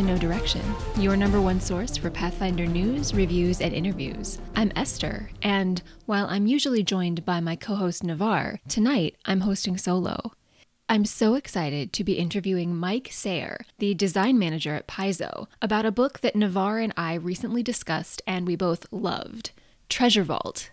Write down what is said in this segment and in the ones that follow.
To Know Direction, your number one source for Pathfinder news, reviews, and interviews. I'm Esther, and while I'm usually joined by my co host Navar, tonight I'm hosting solo. I'm so excited to be interviewing Mike Sayre, the design manager at Paizo, about a book that Navar and I recently discussed and we both loved Treasure Vault.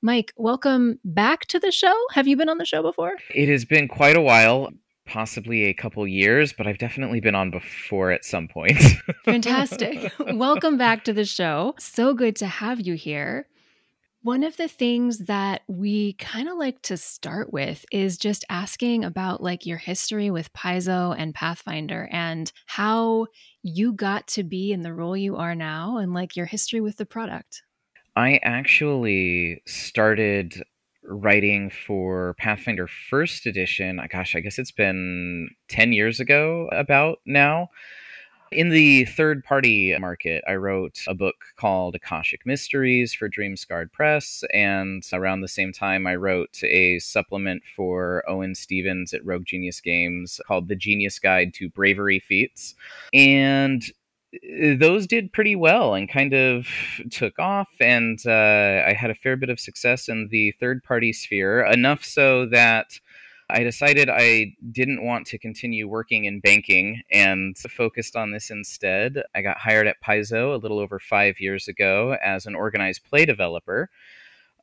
Mike, welcome back to the show. Have you been on the show before? It has been quite a while possibly a couple years, but I've definitely been on before at some point. Fantastic. Welcome back to the show. So good to have you here. One of the things that we kind of like to start with is just asking about like your history with Paizo and Pathfinder and how you got to be in the role you are now and like your history with the product. I actually started writing for Pathfinder First Edition. Gosh, I guess it's been 10 years ago about now. In the third party market, I wrote a book called Akashic Mysteries for Dreamscarred Press. And around the same time, I wrote a supplement for Owen Stephens at Rogue Genius Games called The Genius Guide to Bravery Feats. And those did pretty well and kind of took off. And uh, I had a fair bit of success in the third party sphere, enough so that I decided I didn't want to continue working in banking and focused on this instead. I got hired at Paizo a little over five years ago as an organized play developer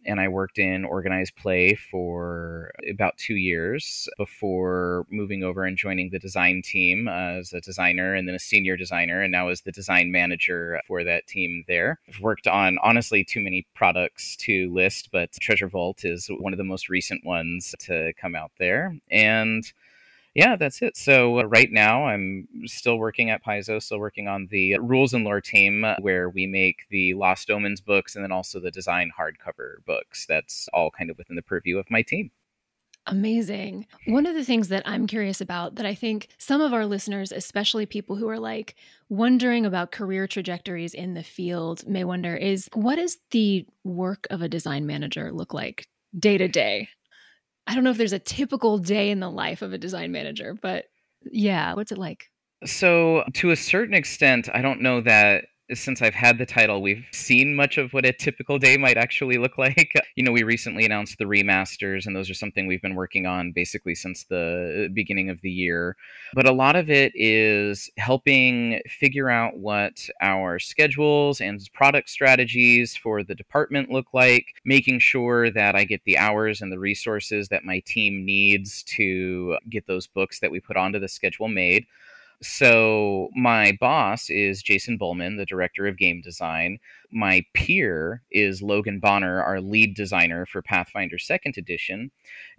and I worked in organized play for about two years before moving over and joining the design team as a designer and then a senior designer, and now as the design manager for that team there. I've worked on honestly too many products to list, but Treasure Vault is one of the most recent ones to come out there. And yeah, that's it. So uh, right now, I'm still working at Paizo, still working on the rules and lore team, where we make the Lost Omens books and then also the design hardcover books. That's all kind of within the purview of my team. Amazing. One of the things that I'm curious about that I think some of our listeners, especially people who are like wondering about career trajectories in the field, may wonder is what does the work of a design manager look like day to day? I don't know if there's a typical day in the life of a design manager, but yeah, what's it like? So, to a certain extent, I don't know that since I've had the title, we've seen much of what a typical day might actually look like. You know, we recently announced the remasters, and those are something we've been working on basically since the uh, beginning of the year. But a lot of it is helping figure out what our schedules and product strategies for the department look like, making sure that I get the hours and the resources that my team needs to get those books that we put onto the schedule made. So my boss is Jason Bulmahn, the director of game design. My peer is Logan Bonner, our lead designer for Pathfinder Second Edition.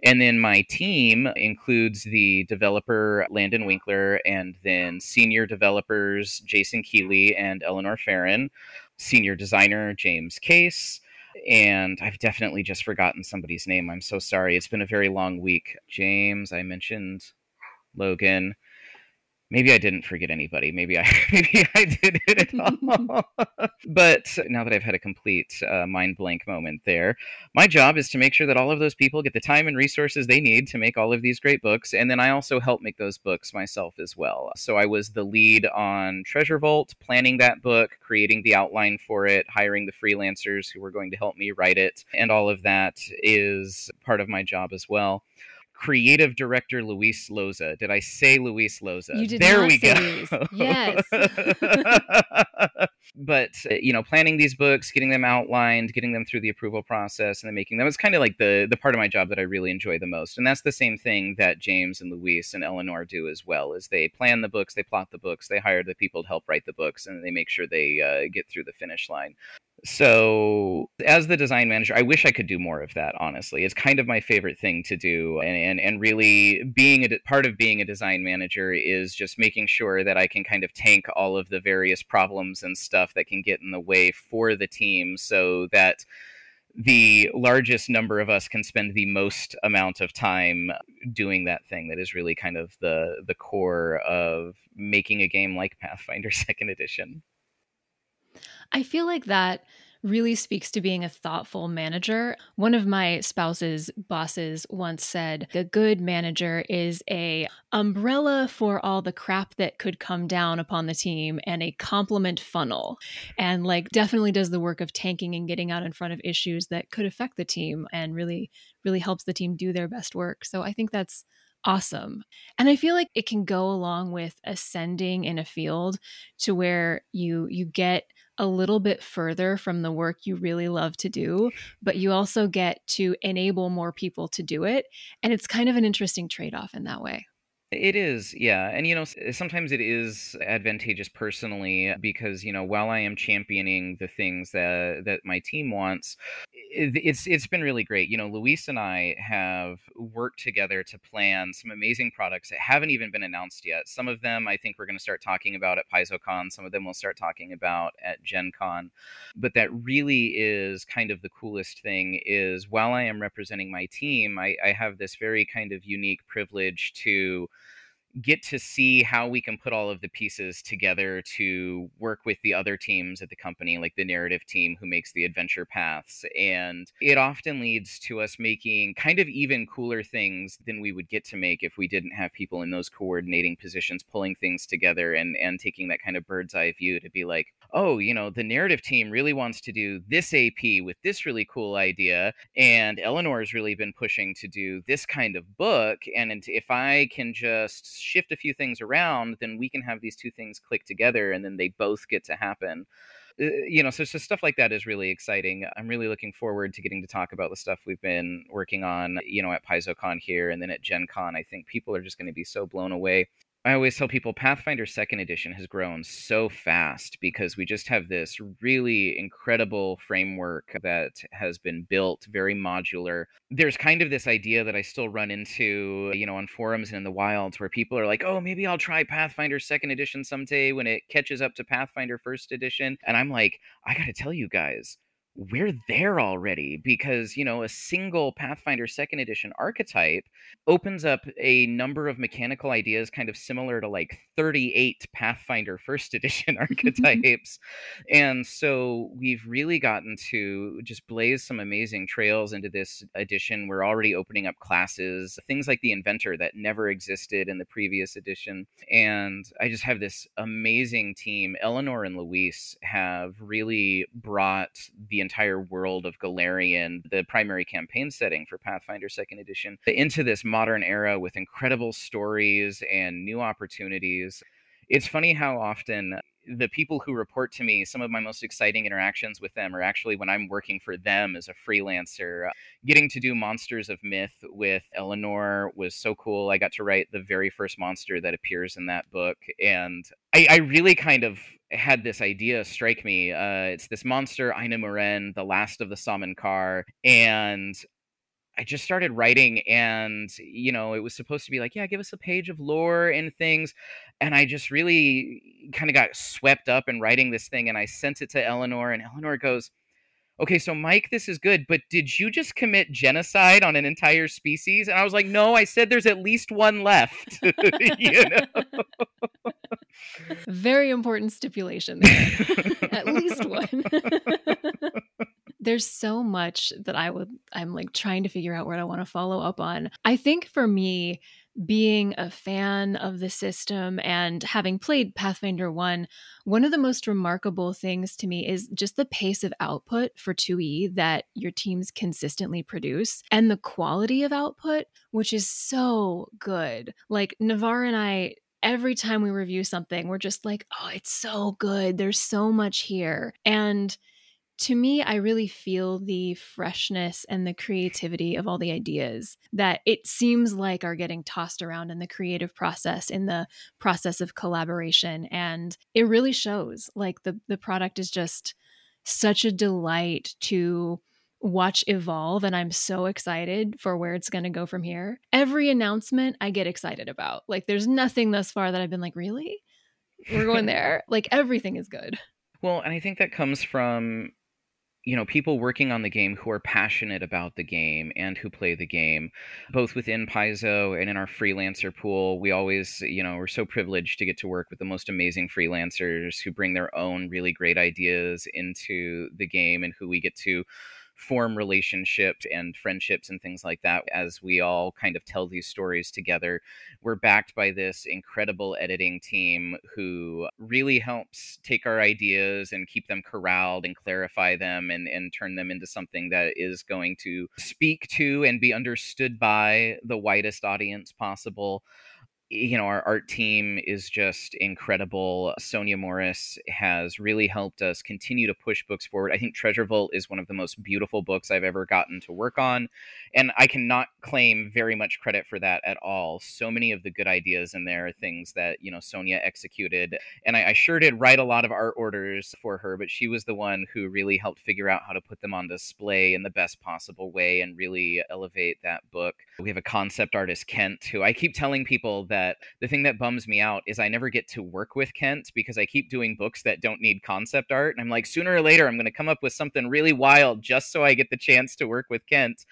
And then my team includes the developer Landon Winkler and then senior developers Jason Keeley and Eleanor Ferron, senior designer James Case. And I've definitely just forgotten somebody's name. I'm so sorry. It's been a very long week. James, I mentioned Logan maybe I didn't forget anybody. Maybe I maybe I did it all. but now that I've had a complete uh, mind blank moment there, my job is to make sure that all of those people get the time and resources they need to make all of these great books, and then I also help make those books myself as well. So I was the lead on Treasure Vault, planning that book, creating the outline for it, hiring the freelancers who were going to help me write it, and all of that is part of my job as well creative director Luis Loza. Did I say Luis Loza? You did there we go. Luis. Yes. but uh, you know, planning these books, getting them outlined, getting them through the approval process, and then making them is kind of like the the part of my job that I really enjoy the most. And that's the same thing that James and Luis and Eleanor do as well. Is they plan the books, they plot the books, they hire the people to help write the books, and they make sure they uh, get through the finish line. So, as the design manager, I wish I could do more of that. Honestly, it's kind of my favorite thing to do, and and, and really being a part of being a design manager is just making sure that I can kind of tank all of the various problems and stuff that can get in the way for the team, so that the largest number of us can spend the most amount of time doing that thing that is really kind of the the core of making a game like Pathfinder Second Edition. I feel like that really speaks to being a thoughtful manager. One of my spouse's bosses once said, "A good manager is a umbrella for all the crap that could come down upon the team and a compliment funnel." And like definitely does the work of tanking and getting out in front of issues that could affect the team and really really helps the team do their best work. So I think that's awesome. And I feel like it can go along with ascending in a field to where you you get a little bit further from the work you really love to do, but you also get to enable more people to do it. And it's kind of an interesting trade off in that way. It is, yeah. And, you know, sometimes it is advantageous personally because, you know, while I am championing the things that, that my team wants, it's it's been really great. You know, Luis and I have worked together to plan some amazing products that haven't even been announced yet. Some of them I think we're going to start talking about at PaizoCon. Some of them we'll start talking about at Gen Con. But that really is kind of the coolest thing is while I am representing my team, I, I have this very kind of unique privilege to get to see how we can put all of the pieces together to work with the other teams at the company, like the narrative team who makes the adventure paths. And it often leads to us making kind of even cooler things than we would get to make if we didn't have people in those coordinating positions pulling things together and, and taking that kind of bird's eye view to be like, oh, you know, the narrative team really wants to do this AP with this really cool idea. And Eleanor's really been pushing to do this kind of book. And if I can just shift a few things around, then we can have these two things click together and then they both get to happen. Uh, you know, so, so stuff like that is really exciting. I'm really looking forward to getting to talk about the stuff we've been working on, you know, at PaizoCon here and then at Gen Con. I think people are just going to be so blown away I always tell people Pathfinder second edition has grown so fast because we just have this really incredible framework that has been built very modular. There's kind of this idea that I still run into, you know, on forums and in the wilds where people are like, "Oh, maybe I'll try Pathfinder second edition someday when it catches up to Pathfinder first edition." And I'm like, "I got to tell you guys, we're there already because you know a single pathfinder second edition archetype opens up a number of mechanical ideas kind of similar to like 38 pathfinder first edition archetypes. And so we've really gotten to just blaze some amazing trails into this edition. We're already opening up classes things like the inventor that never existed in the previous edition. And i just have this amazing team. Eleanor and luis have really brought the entire world of Golarion, the primary campaign setting for Pathfinder 2nd Edition, into this modern era with incredible stories and new opportunities. It's funny how often the people who report to me, some of my most exciting interactions with them are actually when I'm working for them as a freelancer. Getting to do Monsters of Myth with Eleanor was so cool. I got to write the very first monster that appears in that book. And I, I really kind of had this idea strike me. Uh, it's this monster, Ayne the last of the Samenkar, and I just started writing, and you know, it was supposed to be like, yeah, give us a page of lore and things, and I just really kind of got swept up in writing this thing, and I sent it to Eleanor, and Eleanor goes. Okay, so Mike, this is good, but did you just commit genocide on an entire species? And I was like, no, I said there's at least one left. you know? Very important stipulation there. At least one. There's so much that I would I'm like trying to figure out where I want to follow up on. I think for me, being a fan of the system and having played Pathfinder 1, one of the most remarkable things to me is just the pace of output for 2E that your teams consistently produce and the quality of output, which is so good. Like Navarre and I every time we review something, we're just like, oh, it's so good. There's so much here. And to me, I really feel the freshness and the creativity of all the ideas that it seems like are getting tossed around in the creative process, in the process of collaboration. And it really shows. Like the, the product is just such a delight to watch evolve and I'm so excited for where it's going to go from here. Every announcement I get excited about. Like there's nothing thus far that I've been like, "Really? We're going there?" like everything is good. Well, and I think that comes from you know people working on the game who are passionate about the game and who play the game both within paizo and in our freelancer pool we always you know we're so privileged to get to work with the most amazing freelancers who bring their own really great ideas into the game and who we get to form relationships and friendships and things like that as we all kind of tell these stories together. We're backed by this incredible editing team who really helps take our ideas and keep them corralled and clarify them and, and turn them into something that is going to speak to and be understood by the widest audience possible you know, our art team is just incredible. Sonja Morris has really helped us continue to push books forward. I think Treasure Vault is one of the most beautiful books I've ever gotten to work on. And I cannot claim very much credit for that at all. So many of the good ideas in there are things that, you know, Sonia executed. And I, I sure did write a lot of art orders for her, but she was the one who really helped figure out how to put them on display in the best possible way and really elevate that book. We have a concept artist, Kent, who I keep telling people that that the thing that bums me out is I never get to work with Kent because I keep doing books that don't need concept art. And I'm like, sooner or later, I'm going to come up with something really wild just so I get the chance to work with Kent.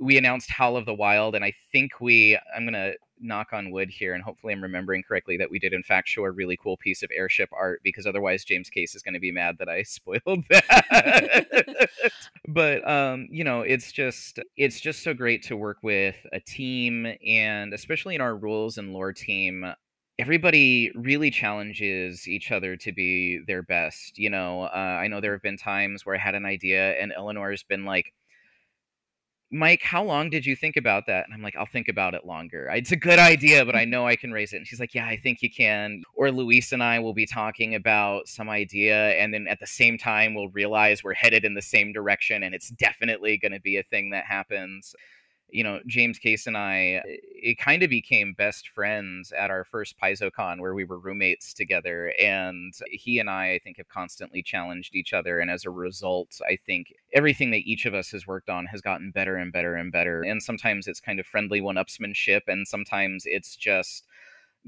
We announced Howl of the Wild, and I think we, I'm going to knock on wood here, and hopefully I'm remembering correctly that we did in fact show a really cool piece of airship art because otherwise James Case is going to be mad that I spoiled that. but um, you know, it's just it's just so great to work with a team, and especially in our rules and lore team, everybody really challenges each other to be their best. You know, uh, I know there have been times where I had an idea and Eleanor's been like, Mike, how long did you think about that? And I'm like, I'll think about it longer. It's a good idea, but I know I can raise it. And she's like, Yeah, I think you can. Or Luis and I will be talking about some idea, and then at the same time, we'll realize we're headed in the same direction, and it's definitely going to be a thing that happens you know, James Case and I, uh, it kind of became best friends at our first PaizoCon where we were roommates together. And he and I, I think, have constantly challenged each other. And as a result, I think everything that each of us has worked on has gotten better and better and better. And sometimes it's kind of friendly one upsmanship, and sometimes it's just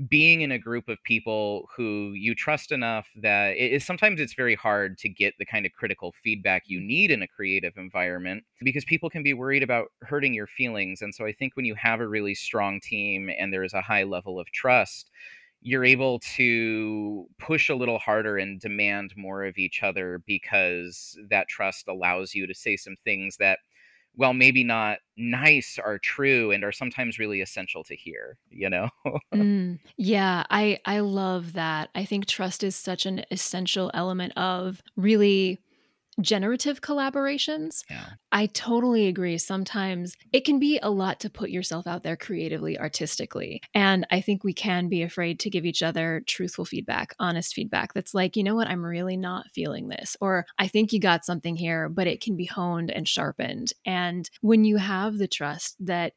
being in a group of people who you trust enough that it is sometimes it's very hard to get the kind of critical feedback you need in a creative environment because people can be worried about hurting your feelings. And so i think when you have a really strong team and there is a high level of trust you're able to push a little harder and demand more of each other because that trust allows you to say some things that well maybe not nice are true and are sometimes really essential to hear you know? Mm, yeah i i love that. I think trust is such an essential element of really generative collaborations. Yeah. I totally agree. Sometimes it can be a lot to put yourself out there creatively, artistically. And I think we can be afraid to give each other truthful feedback, honest feedback that's like, you know what, I'm really not feeling this. Or I think you got something here, but it can be honed and sharpened. And when you have the trust that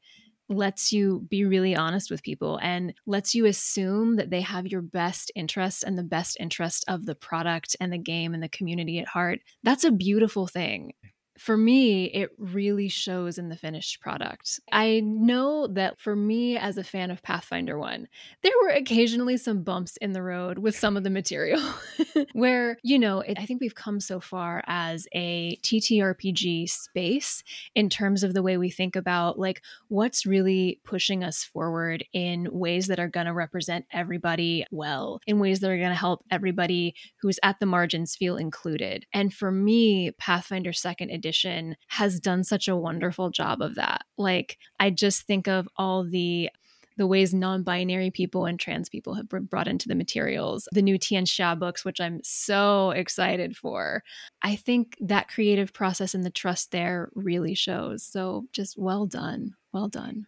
lets you be really honest with people and lets you assume that they have your best interest and the best interest of the product and the game and the community at heart. That's a beautiful thing for me, it really shows in the finished product. I know that for me, as a fan of Pathfinder 1, there were occasionally some bumps in the road with some of the material where, you know, it, I think we've come so far as a TTRPG space in terms of the way we think about like what's really pushing us forward in ways that are going to represent everybody well, in ways that are going to help everybody who's at the margins feel included. And for me, Pathfinder 2nd Edition has done such a wonderful job of that. Like I just think of all the the ways non-binary people and trans people have been brought into the materials the new tian xia books which i'm so excited for. I think that creative process and the trust there really shows. So just well done well done.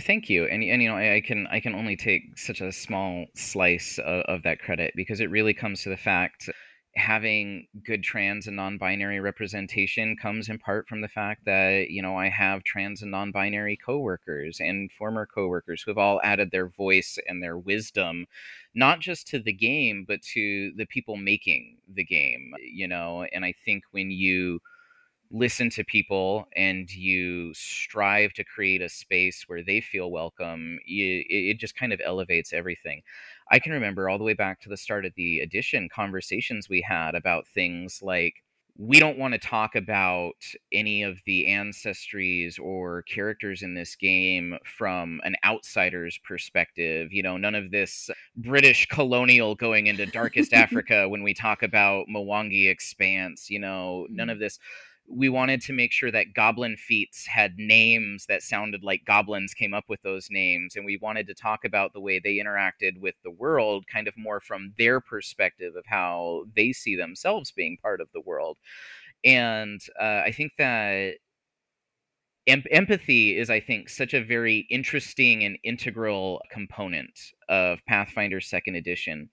Thank you. And, and you know I, I can i can only take such a small slice of, of that credit because it really comes to the fact having good trans and non-binary representation comes in part from the fact that you know I have trans and non-binary coworkers and former coworkers who have all added their voice and their wisdom not just to the game but to the people making the game you know? And I think when you listen to people and you strive to create a space where they feel welcome you, it just kind of elevates everything I can remember all the way back to the start of the edition conversations we had about things like we don't want to talk about any of the ancestries or characters in this game from an outsider's perspective. You know, none of this British colonial going into darkest Africa when we talk about Mwangi Expanse, you know, none mm. of this we wanted to make sure that goblin feats had names that sounded like goblins came up with those names and we wanted to talk about the way they interacted with the world kind of more from their perspective of how they see themselves being part of the world. And uh, i think that em- empathy is i think such a very interesting and integral component of pathfinder second edition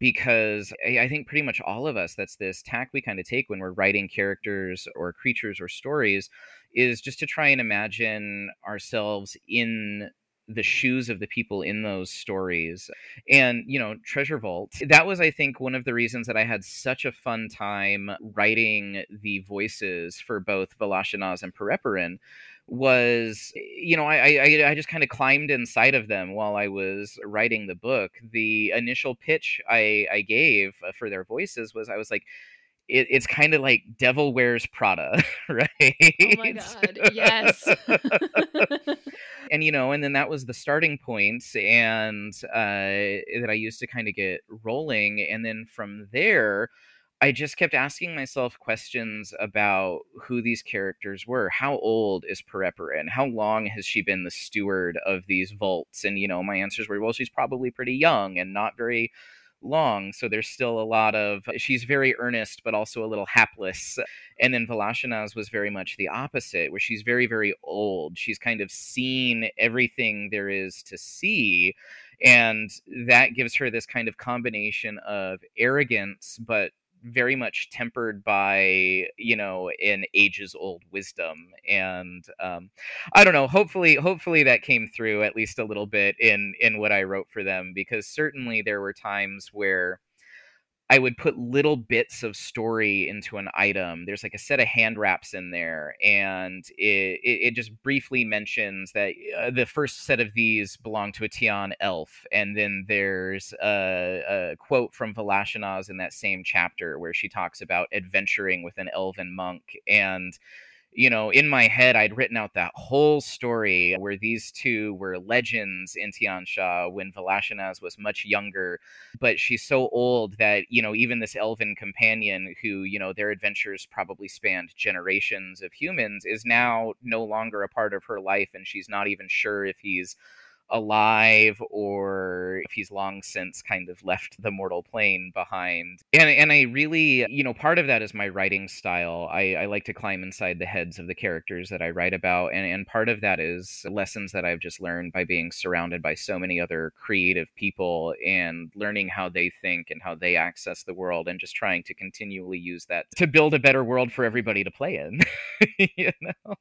because I think pretty much all of us, that's this tack we kind of take when we're writing characters or creatures or stories, is just to try and imagine ourselves in the shoes of the people in those stories. And, you know, Treasure Vault, that was, I think, one of the reasons that I had such a fun time writing the voices for both Voloshinaz and Pereperine was you know I I, I just kind of climbed inside of them while I was writing the book. The initial pitch I I gave uh, for their voices was I was like. It, it's kind of like Devil Wears Prada, right? Oh my god, yes. and you know, and then that was the starting point, and uh, that I used to kind of get rolling, and then from there, I just kept asking myself questions about who these characters were. How old is Pereperine? How long has she been the steward of these vaults? And, you know, my answers were, well, she's probably pretty young and not very long. So there's still a lot of, she's very earnest, but also a little hapless. And then Voloshinaz was very much the opposite, where she's very, very old. She's kind of seen everything there is to see. And that gives her this kind of combination of arrogance, but very much tempered by you know an ages old wisdom and um, i don't know hopefully hopefully that came through at least a little bit in in what i wrote for them because certainly there were times where I would put little bits of story into an item. There's like a set of hand wraps in there, and it, it, it just briefly mentions that uh, the first set of these belong to a Tian elf. And then there's a, a quote from Voloshinaz in that same chapter where she talks about adventuring with an elven monk. And you know, in my head, I'd written out that whole story where these two were legends in Tian Xia when Voloshinaz was much younger. But she's so old that, you know, even this elven companion who, you know, their adventures probably spanned generations of humans is now no longer a part of her life. And she's not even sure if he's alive or if he's long since kind of left the mortal plane behind. And and I really, you know, part of that is my writing style. I, I like to climb inside the heads of the characters that I write about. And, and part of that is lessons that I've just learned by being surrounded by so many other creative people and learning how they think and how they access the world and just trying to continually use that to build a better world for everybody to play in. you know?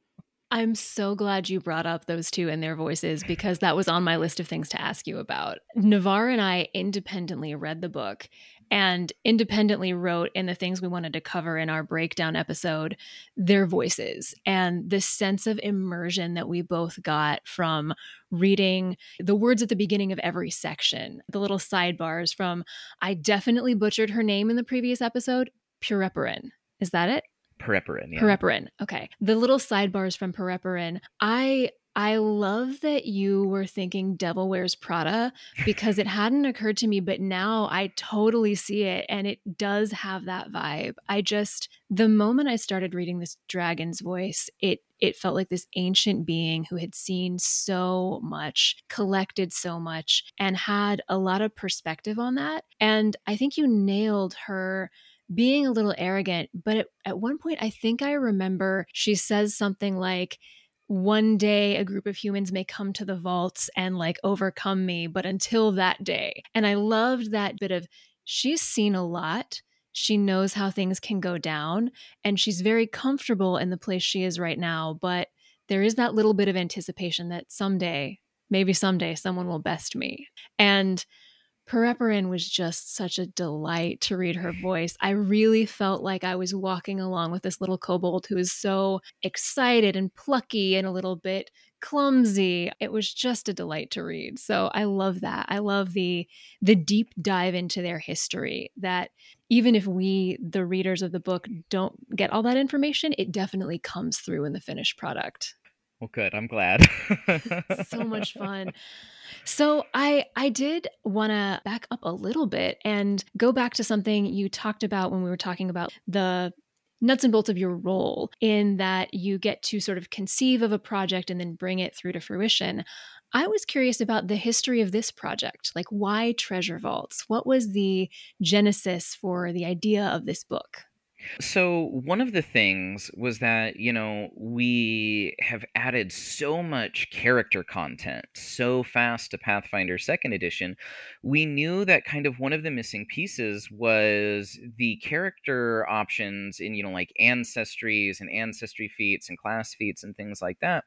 I'm so glad you brought up those two and their voices because that was on my list of things to ask you about. Navarre and I independently read the book and independently wrote in the things we wanted to cover in our breakdown episode their voices and the sense of immersion that we both got from reading the words at the beginning of every section, the little sidebars from I definitely butchered her name in the previous episode, Pureperin. Is that it? Pereperine. Yeah. Okay. The little sidebars from Pereperine. I I love that you were thinking Devil Wears Prada because it hadn't occurred to me, but now I totally see it and it does have that vibe. I just the moment I started reading this dragon's voice, it it felt like this ancient being who had seen so much, collected so much, and had a lot of perspective on that. And I think you nailed her being a little arrogant. But at, at one point, I think I remember she says something like, one day a group of humans may come to the vaults and like overcome me, but until that day. And I loved that bit of she's seen a lot. She knows how things can go down, and she's very comfortable in the place she is right now. But there is that little bit of anticipation that someday, maybe someday, someone will best me. And Pereperin was just such a delight to read her voice. I really felt like I was walking along with this little kobold who is so excited and plucky and a little bit clumsy. It was just a delight to read. So I love that. I love the the deep dive into their history that even if we the readers of the book don't get all that information, it definitely comes through in the finished product. Well, good. I'm glad. so much fun. So I I did want to back up a little bit and go back to something you talked about when we were talking about the nuts and bolts of your role in that you get to sort of conceive of a project and then bring it through to fruition. I was curious about the history of this project. Like, why Treasure Vaults? What was the genesis for the idea of this book? So, one of the things was that, you know, we have added so much character content so fast to Pathfinder 2nd Edition. We knew that kind of one of the missing pieces was the character options in, you know, like ancestries and ancestry feats and class feats and things like that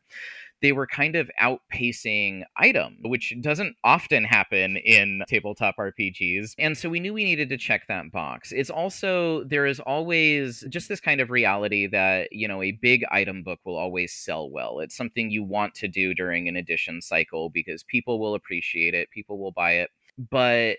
they were kind of outpacing item, which doesn't often happen in tabletop RPGs. And so we knew we needed to check that box. It's also, there is always just this kind of reality that, you know, a big item book will always sell well. It's something you want to do during an edition cycle because people will appreciate it, people will buy it. But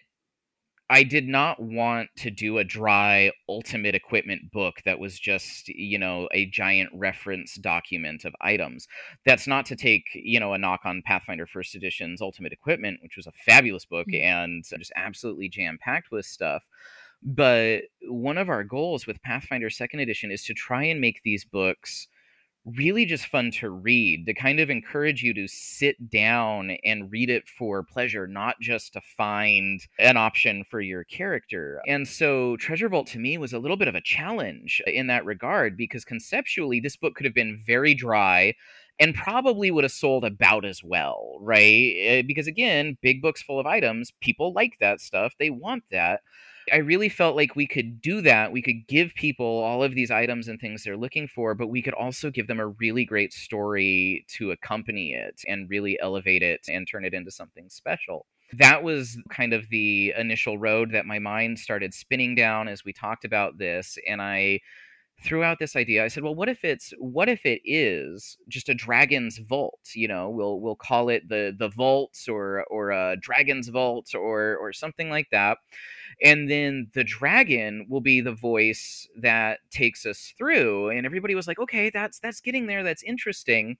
I did not want to do a dry ultimate equipment book that was just, you know, a giant reference document of items. That's not to take, you know, a knock on Pathfinder First Edition's Ultimate Equipment, which was a fabulous book mm-hmm. and just absolutely jam packed with stuff. But one of our goals with Pathfinder Second Edition is to try and make these books really just fun to read to kind of encourage you to sit down and read it for pleasure not just to find an option for your character. And so treasure vault to me was a little bit of a challenge in that regard because conceptually this book could have been very dry and probably would have sold about as well right? Eh, because again big books full of items people like that stuff they want that I really felt like we could do that. We could give people all of these items and things they're looking for, but we could also give them a really great story to accompany it and really elevate it and turn it into something special. That was kind of the initial road that my mind started spinning down as we talked about this. And I threw out this idea. I said, well, what if it's what if it is just a dragon's vault? You know, we'll we'll call it the the vaults or or a dragon's vault or or something like that and then the dragon will be the voice that takes us through and everybody was like okay that's that's getting there that's interesting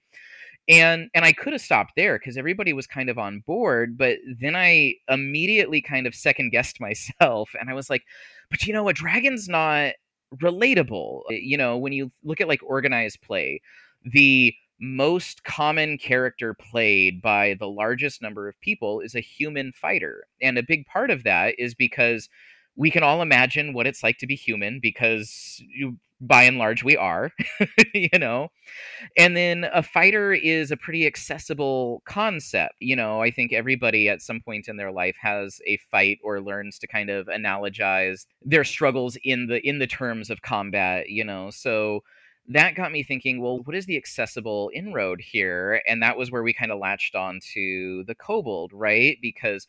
and and i could have stopped there because everybody was kind of on board but then i immediately kind of second guessed myself and i was like but you know a dragon's not relatable eh, you know when you look at like organized play the most common character played by the largest number of people is a human fighter. And a big part of that is because we can all imagine what it's like to be human because you, by and large we are, you know. And then a fighter is a pretty accessible concept. You know, I think everybody at some point in their life has a fight or learns to kind of analogize their struggles in the in the terms of combat, you know. So that got me thinking, well, what is the accessible inroad here? And that was where we kind of latched on to the kobold, right? Because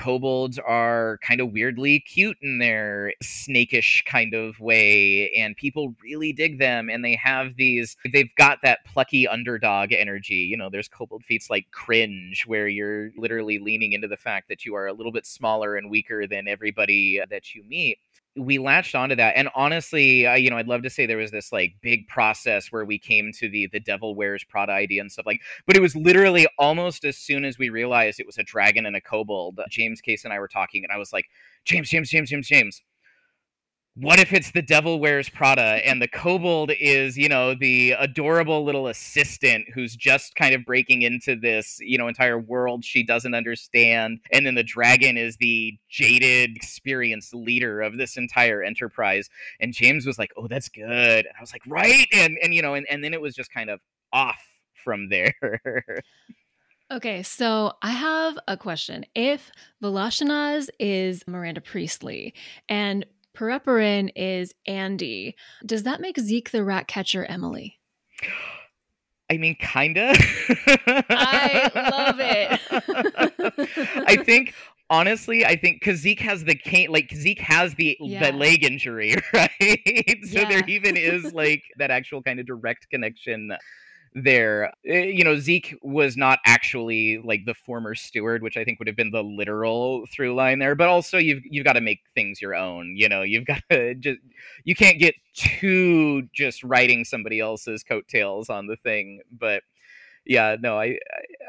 kobolds are kind of weirdly cute in their snakish kind of way and people really dig them and they have these they've got that plucky underdog energy you know there's kobold feats like cringe where you're literally leaning into the fact that you are a little bit smaller and weaker than everybody that you meet we latched onto that and honestly uh, you know i'd love to say there was this like big process where we came to the the devil wears prada idea and stuff like but it was literally almost as soon as we realized it was a dragon and a kobold james case and i were talking and i was like james james james james james what if it's the devil wears prada and the kobold is you know the adorable little assistant who's just kind of breaking into this you know entire world she doesn't understand and then the dragon is the jaded experienced leader of this entire enterprise. And james was like oh that's good. And i was like right? And and you know and, and then it was just kind of off from there. Okay, so I have a question. If Voloshinaz is Miranda Priestley and Pereperin is Andy. Does that make Zeke the rat catcher Emily? I mean, kinda. I love it. I think honestly, I think because Zeke has the cane, like Zeke has the Yeah. the leg injury, right? so there even is like that actual kind of direct connection there. Eh, You know, Zeke was not actually like the former steward, which I think would have been the literal through line there. But also, you've you've got to make things your own. You know, you've got to just you can't get too just writing somebody else's coattails on the thing. But yeah, no, I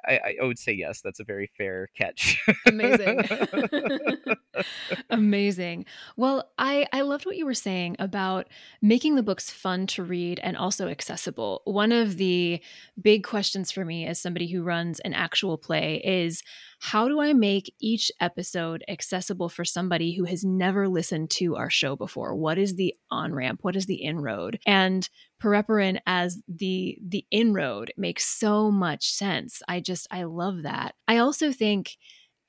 I, I would say yes. That's a very fair catch. Amazing. Amazing. Well, I I loved what you were saying about making the books fun to read and also accessible. One of the big questions for me as somebody who runs an actual play is how do I make each episode accessible for somebody who has never listened to our show before? What is the on-ramp? What is the inroad? And Pereperin as the the inroad makes so much sense. I just I love that. I also think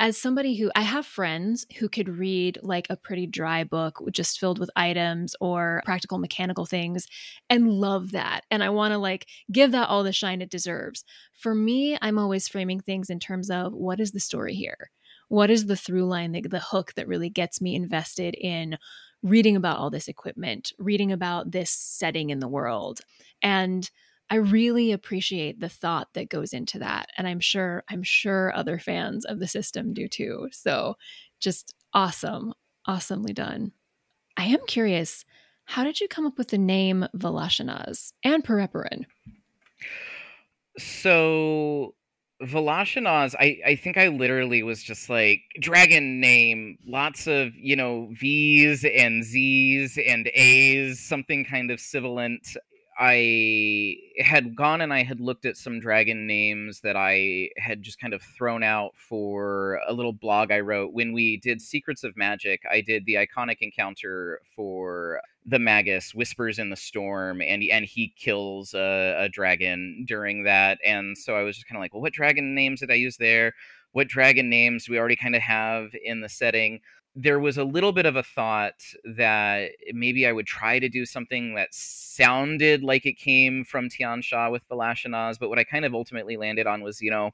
as somebody who I have friends who could read like a pretty dry book just filled with items or practical mechanical things and love that. And I want to like give that all the shine it deserves. For me, I'm always framing things in terms of what is the story here? What is the through line, the, the hook that really gets me invested in reading about all this equipment, reading about this setting in the world? And I really appreciate the thought that goes into that. And I'm sure I'm sure other fans of the system do too. So just awesome. Awesomely done. I am curious, how did you come up with the name Velashinaz and Pereperin? So Velashinaz, I, I think I literally was just like dragon name, lots of, you know, V's and Z's and A's, something kind of sibilant. I had gone and I had looked at some dragon names that I had just kind of thrown out for a little blog I wrote when we did Secrets of Magic. I did the iconic encounter for the Magus whispers in the storm, and and he kills a, a dragon during that. And so I was just kind of like, well, what dragon names did I use there? What dragon names we already kind of have in the setting? There was a little bit of a thought that maybe I would try to do something that sounded like it came from Tian Xia with the but what I kind of ultimately landed on was, you know,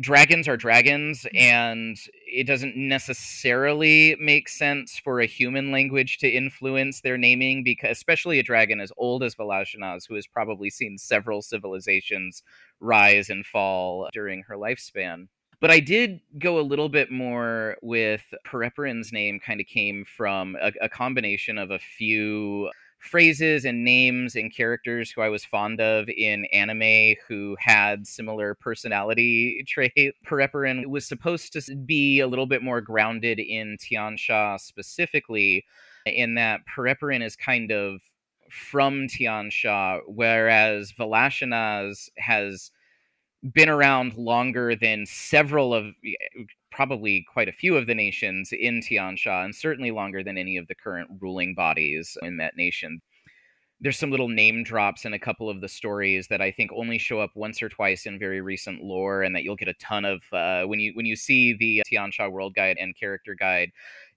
dragons are dragons mm-hmm. and it doesn't necessarily make sense for a human language to influence their naming because especially a dragon as old as Velashinaz who has probably seen several civilizations rise and fall during her lifespan but I did go a little bit more with Pereperin's name kind of came from a, a combination of a few phrases and names and characters who I was fond of in anime who had similar personality trait. Pereperin was supposed to be a little bit more grounded in Tian Xia specifically, in that Pereperin is kind of from Tian Xia, whereas Velashinaz has been around longer than several of probably quite a few of the nations in Tian Xia, and certainly longer than any of the current ruling bodies in that nation. There's some little name drops in a couple of the stories that I think only show up once or twice in very recent lore, and that you'll get a ton of uh, when you when you see the Tian Xia World Guide and Character Guide.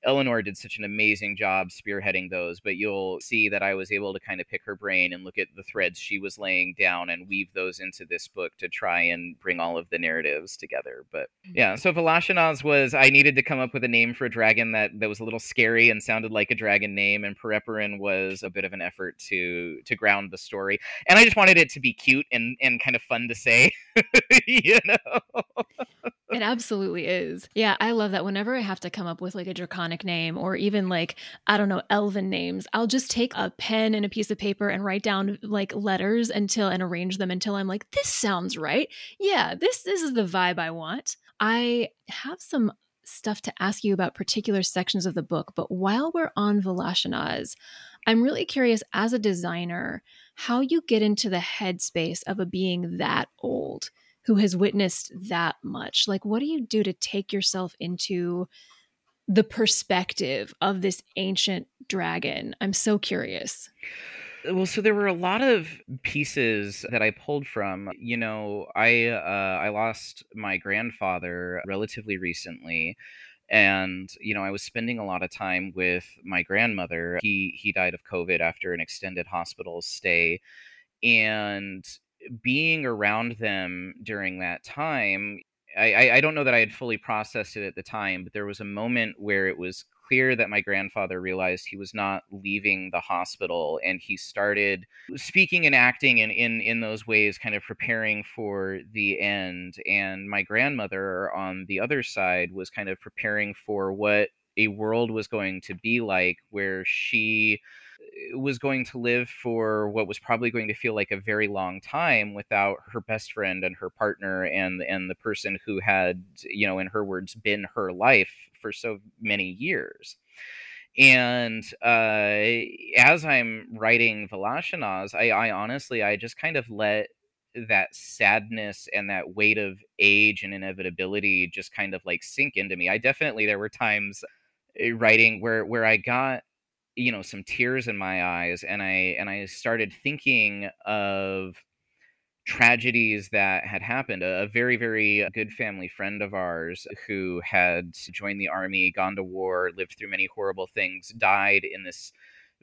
Eleanor did such an amazing job spearheading those, but you'll see that I was able to kind of pick her brain and look at the threads she was laying down and weave those into this book to try and bring all of the narratives together. But yeah, mm-hmm. so Velashinaz was I needed to come up with a name for a dragon that, that was a little scary and sounded like a dragon name, and Pereperin was a bit of an effort to to ground the story. And I just wanted it to be cute and, and kind of fun to say. you know? It absolutely is. Yeah, I love that. Whenever I have to come up with like a draconic name or even like, I don't know, elven names, I'll just take a pen and a piece of paper and write down like letters until and arrange them until I'm like, this sounds right. Yeah, this this is the vibe I want. I have some stuff to ask you about particular sections of the book, but while we're on Velashinaz, I'm really curious as a designer how you get into the headspace of a being that old who has witnessed that much. Like, what do you do to take yourself into the perspective of this ancient dragon? I'm so curious. well so there were a lot of pieces that i pulled from you know i uh, i lost my grandfather relatively recently and you know i was spending a lot of time with my grandmother he he died of covid after an extended hospital stay and being around them during that time I, I don't know that I had fully processed it at the time, but there was a moment where it was clear that my grandfather realized he was not leaving the hospital and he started speaking and acting in, in, in those ways, kind of preparing for the end. And my grandmother on the other side was kind of preparing for what a world was going to be like where she was going to live for what was probably going to feel like a very long time without her best friend and her partner and and the person who had you know in her words been her life for so many years. And uh, as i'm writing Voloshynoz, I, I honestly i just kind of let that sadness and that weight of age and inevitability just kind of like sink into me. I definitely there were times eh, writing where where i got you know some tears in my eyes and i and i started thinking of tragedies that had happened. A, very very uh, good family friend of ours who had joined the army gone to war lived through many horrible things died in this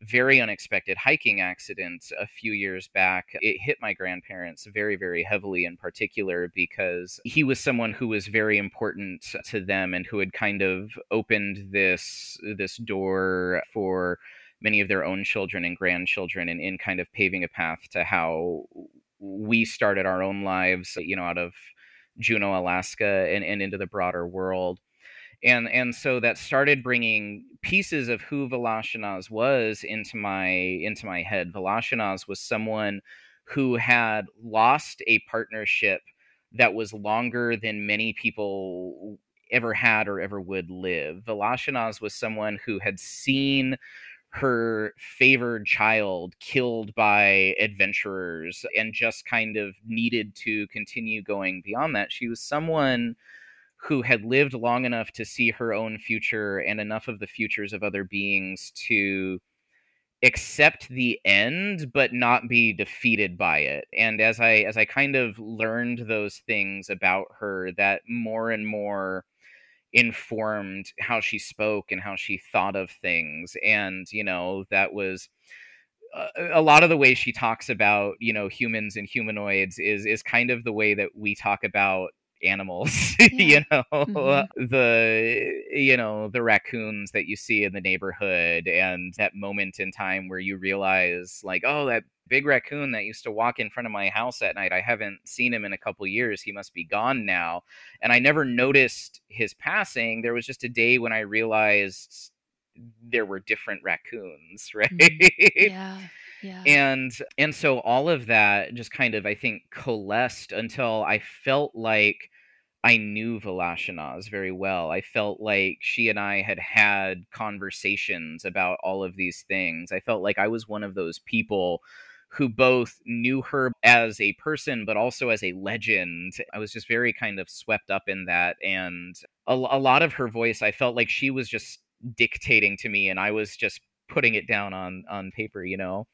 very unexpected hiking accident a few years back. It hit my grandparents very, very heavily in particular because he was someone who was very important to them and who had kind of opened this this door for many of their own children and grandchildren and in kind of paving a path to how we started our own lives, you know, out of Juneau, Alaska and, and into the broader world and and so that started bringing pieces of who Voloshynoz was into my into my head. Voloshynoz was someone who had lost a partnership that was longer than many people ever had or ever would live. Voloshynoz was someone who had seen her favored child killed by adventurers and just kind of needed to continue going beyond that. She was someone who had lived long enough to see her own future and enough of the futures of other beings to accept the end but not be defeated by it. And as i as i kind of learned those things about her that more and more informed how she spoke and how she thought of things. And you know that was uh, a lot of the way she talks about you know humans and humanoids is is kind of the way that we talk about animals yeah. you know mm-hmm. the you know the raccoons that you see in the neighborhood and that moment in time where you realize like oh that big raccoon that used to walk in front of my house at night i haven't seen him in a couple years he must be gone now and i never noticed his passing there was just a day when i realized there were different raccoons right mm-hmm. yeah yeah. And and so all of that just kind of I think coalesced until I felt like I knew Voloshynoz very well. I felt like she and I had had conversations about all of these things. I felt like I was one of those people who both knew her as a person but also as a legend. I was just very kind of swept up in that and a, a lot of her voice I felt like she was just dictating to me and I was just putting it down on on paper, you know.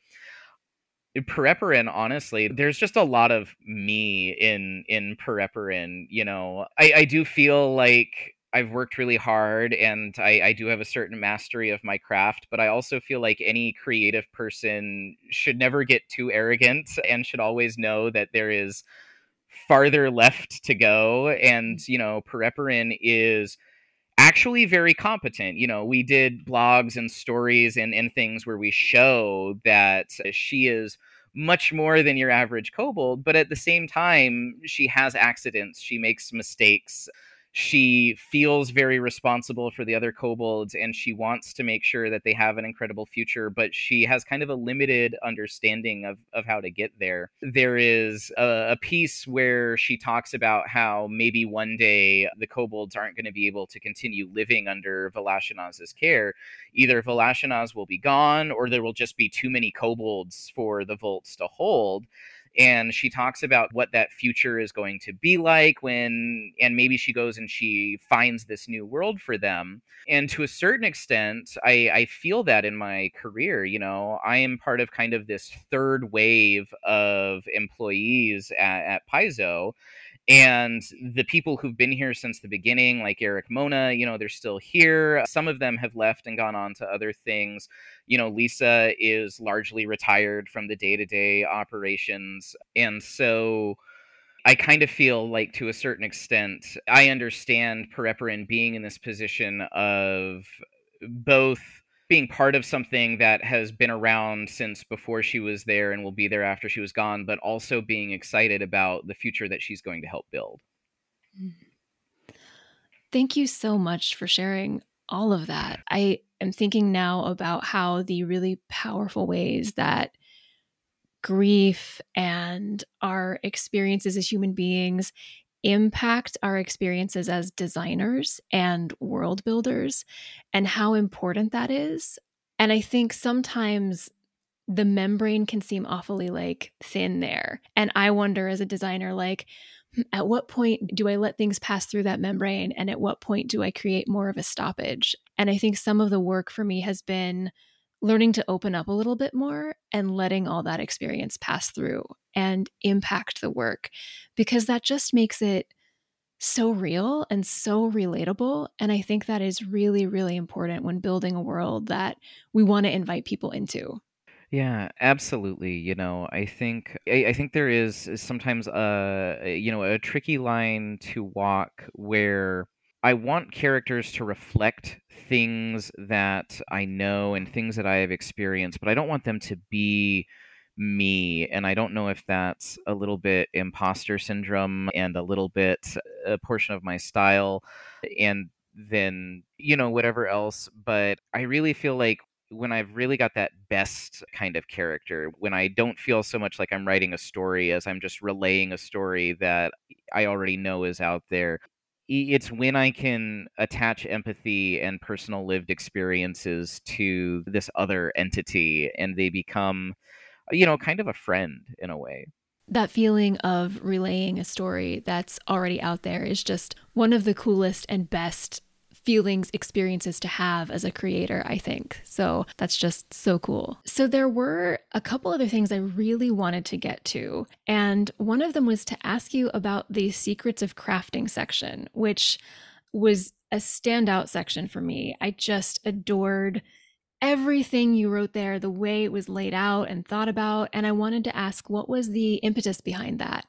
Perepiran, honestly, there's just a lot of me in in Perepiran. You know, I, I do feel like I've worked really hard and I, I do have a certain mastery of my craft, but I also feel like any creative person should never get too arrogant and should always know that there is farther left to go. And, mm-hmm. you know, Perepiran is actually very competent. You know, we did blogs and stories and, and things where we show that she is much more than your average kobold, but at the same time, she has accidents, she makes mistakes she feels very responsible for the other kobolds and she wants to make sure that they have an incredible future but she has kind of a limited understanding of, of how to get there. There is a, a piece where she talks about how maybe one day the kobolds aren't going to be able to continue living under Voloshynoz's care. Either Voloshynoz will be gone or there will just be too many kobolds for the vaults to hold and she talks about what that future is going to be like when and maybe she goes and she finds this new world for them. And to a certain extent i i feel that in my career you know i am part of kind of this third wave of employees at, at and the people who've been here since the beginning like Erik Mona you know they're still here. Some of them have left and gone on to other things. You know lisa is largely retired from the day-to-day operations. And so I kind of feel like, to a certain extent, I understand Perepiran being in this position of both being part of something that has been around since before she was there and will be there after she was gone, but also being excited about the future that she's going to help build. Mm. Thank you so much for sharing all of that. I am thinking now about how the really powerful ways that grief and our experiences as human beings impact our experiences as designers and world builders and how important that is. And I think sometimes the membrane can seem awfully like thin there. And I wonder as a designer, like, hmm, at what point do I let things pass through that membrane? And at what point do I create more of a stoppage? And I think some of the work for me has been learning to open up a little bit more and letting all that experience pass through and impact the work because that just makes it so real and so relatable. And I think that is really, really important when building a world that we want to invite people into. Yeah, absolutely. You know, I think I, I think there is sometimes uh, a you know a tricky line to walk where I want characters to reflect things that I know and things that I have experienced, but I don't want them to be me. And I don't know if that's a little bit imposter syndrome and a little bit uh, a portion of my style and then, you know, whatever else. But I really feel like when I've really got that best kind of character, when I don't feel so much like I'm writing a story as I'm just relaying a story that I already know is out there, it's when I can attach empathy and personal lived experiences to this other entity and they become, you know, kind of a friend in a way. That feeling of relaying a story that's already out there is just one of the coolest and best feelings, experiences to have as a creator, I think. So that's just so cool. So there were a couple other things I really wanted to get to. And one of them was to ask you about the secrets of crafting section, which was a standout section for me. I just adored everything you wrote there, the way it was laid out and thought about. And I wanted to ask what was the impetus behind that?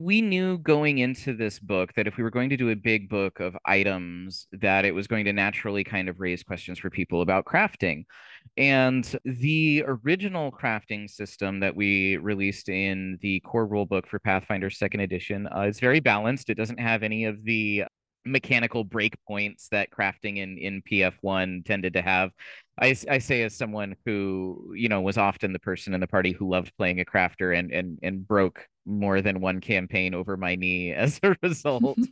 we knew going into this book that if we were going to do a big book of items that it was going to naturally kind of raise questions for people about crafting and the original crafting system that we released in the core rulebook for pathfinder second edition uh, is very balanced it doesn't have any of the mechanical breakpoints that crafting in in pf1 tended to have I, I say as someone who you know was often the person in the party who loved playing a crafter and and and broke more than one campaign over my knee as a result.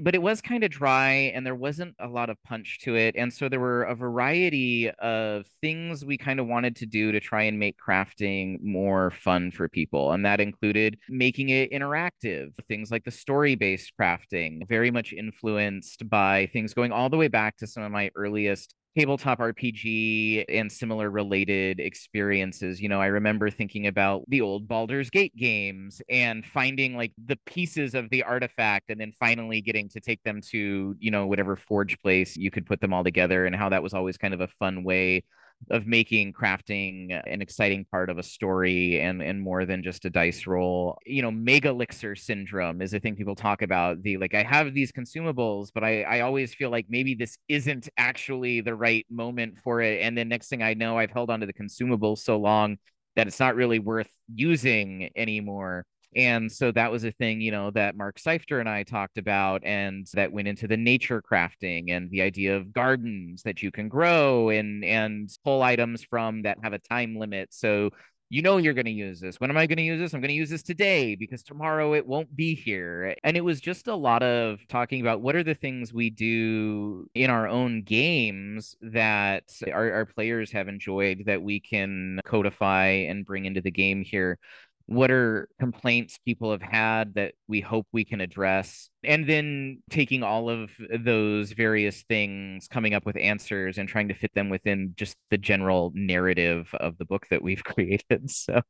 but it was kind of dry and there wasn't a lot of punch to it. And so there were a variety of things we kind of wanted to do to try and make crafting more fun for people. And that included making it interactive, things like the story based crafting, very much influenced by things going all the way back to some of my earliest tabletop RPG and similar related experiences. You know, I remember thinking about the old Baldur's Gate games and finding like the pieces of the artifact and then finally getting to take them to, you know, whatever forge place you could put them all together and how that was always kind of a fun way of making crafting an exciting part of a story and and more than just a dice roll. You know Megalixir syndrome is a thing people talk about the like i have these consumables but i i always feel like maybe this isn't actually the right moment for it. And then next thing i know i've held onto the consumables so long that it's not really worth using anymore and so that was a thing, you know, that Mark Seifter and I talked about, and that went into the nature crafting and the idea of gardens that you can grow and and pull items from that have a time limit. So you know you're going to use this. When am I going to use this? I'm going to use this today because tomorrow it won't be here. And it was just a lot of talking about what are the things we do in our own games that our, our players have enjoyed that we can codify and bring into the game here what are complaints people have had that we hope we can address? And then taking all of those various things coming up with answers and trying to fit them within just the general narrative of the book that we've created so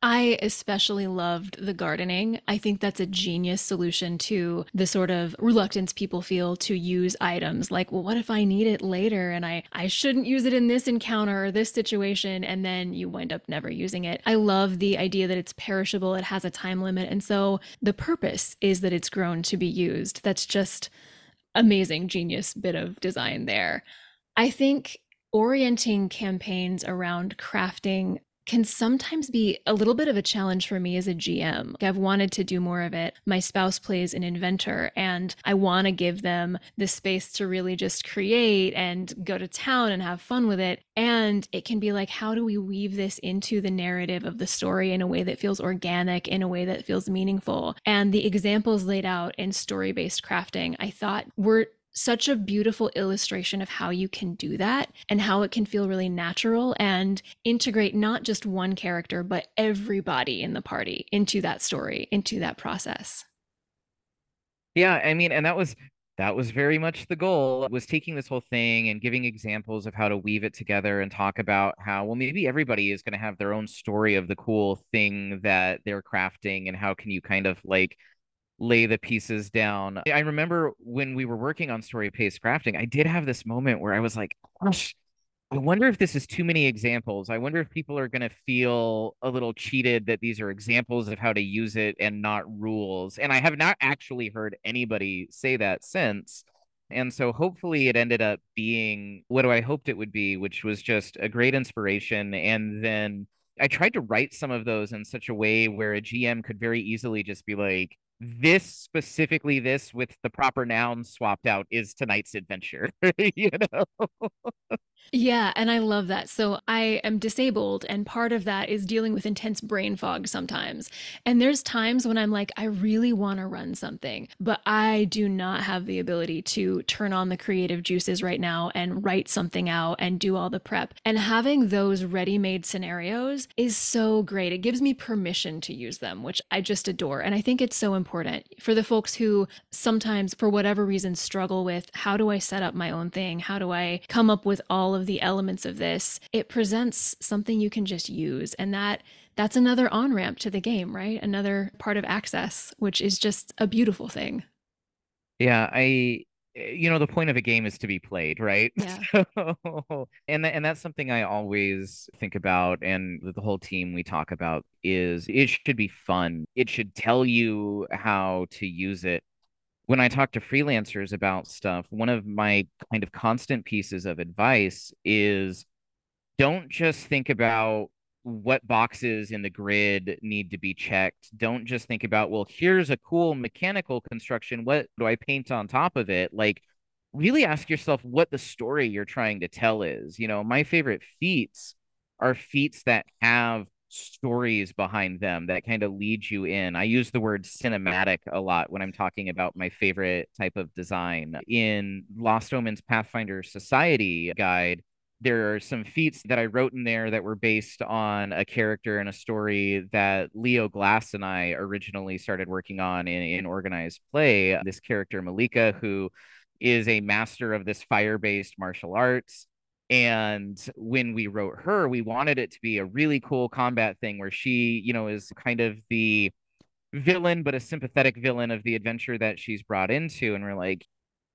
I especially loved the gardening. I think that's a genius solution to the sort of reluctance people feel to use items like, well, what if I need it later and I, I shouldn't use it in this encounter or this situation and then you wind up never using it. I love the idea that it's perishable, it has a time limit. And so the purpose is that it's grown to be used. That's just amazing genius bit of design there. I think orienting campaigns around crafting can sometimes be a little bit of a challenge for me as a GM. I've wanted to do more of it. My spouse plays an inventor, and I want to give them the space to really just create and go to town and have fun with it. And it can be like, how do we weave this into the narrative of the story in a way that feels organic, in a way that feels meaningful? And the examples laid out in story based crafting, I thought were such a beautiful illustration of how you can do that and how it can feel really natural and integrate not just one character, but everybody in the party into that story, into that process. Yeah, I mean, and that was that was very much the goal was taking this whole thing and giving examples of how to weave it together and talk about how well maybe everybody is going to have their own story of the cool thing that they're crafting and how can you kind of like lay the pieces down. I remember when we were working on story based crafting, I did have this moment where I was like, gosh, I wonder if this is too many examples. I wonder if people are going to feel a little cheated that these are examples of how to use it and not rules. And I have not actually heard anybody say that since. And so hopefully it ended up being what I hoped it would be, which was just a great inspiration. And then I tried to write some of those in such a way where a GM could very easily just be like, this specifically this with the proper noun swapped out is tonight's adventure you know yeah, and I love that. So I am disabled, and part of that is dealing with intense brain fog sometimes. And there's times when I'm like, I really want to run something, but I do not have the ability to turn on the creative juices right now and write something out and do all the prep. And having those ready made scenarios is so great. It gives me permission to use them, which I just adore. And I think it's so important for the folks who sometimes, for whatever reason, struggle with how do I set up my own thing? How do I come up with all of the elements of this, it presents something you can just use. And that that's another on ramp to the game, right? Another part of access, which is just a beautiful thing. Yeah, I Eh, you know the point of a game is to be played right? Yeah. So, and and that's something i always think about and the whole team we talk about is it should be fun. It should tell you how to use it. When I talk to freelancers about stuff, one of my kind of constant pieces of advice is don't just think about what boxes in the grid need to be checked. Don't just think about, well, here's a cool mechanical construction. What do I paint on top of it? Like, really ask yourself what the story you're trying to tell is. You know, my favorite feats are feats that have stories behind them that kind of lead you in. I use the word cinematic a lot when I'm talking about my favorite type of design. In Lost Omens Pathfinder Society guide, there are some feats that I wrote in there that were based on a character and a story that Leo Glass and I originally started working on in, in organized play. This character, Malika, who is a master of this fire based martial arts and when we wrote her, we wanted it to be a really cool combat thing where she, you know, is kind of the villain, but a sympathetic villain of the adventure that she's brought into. And we're like,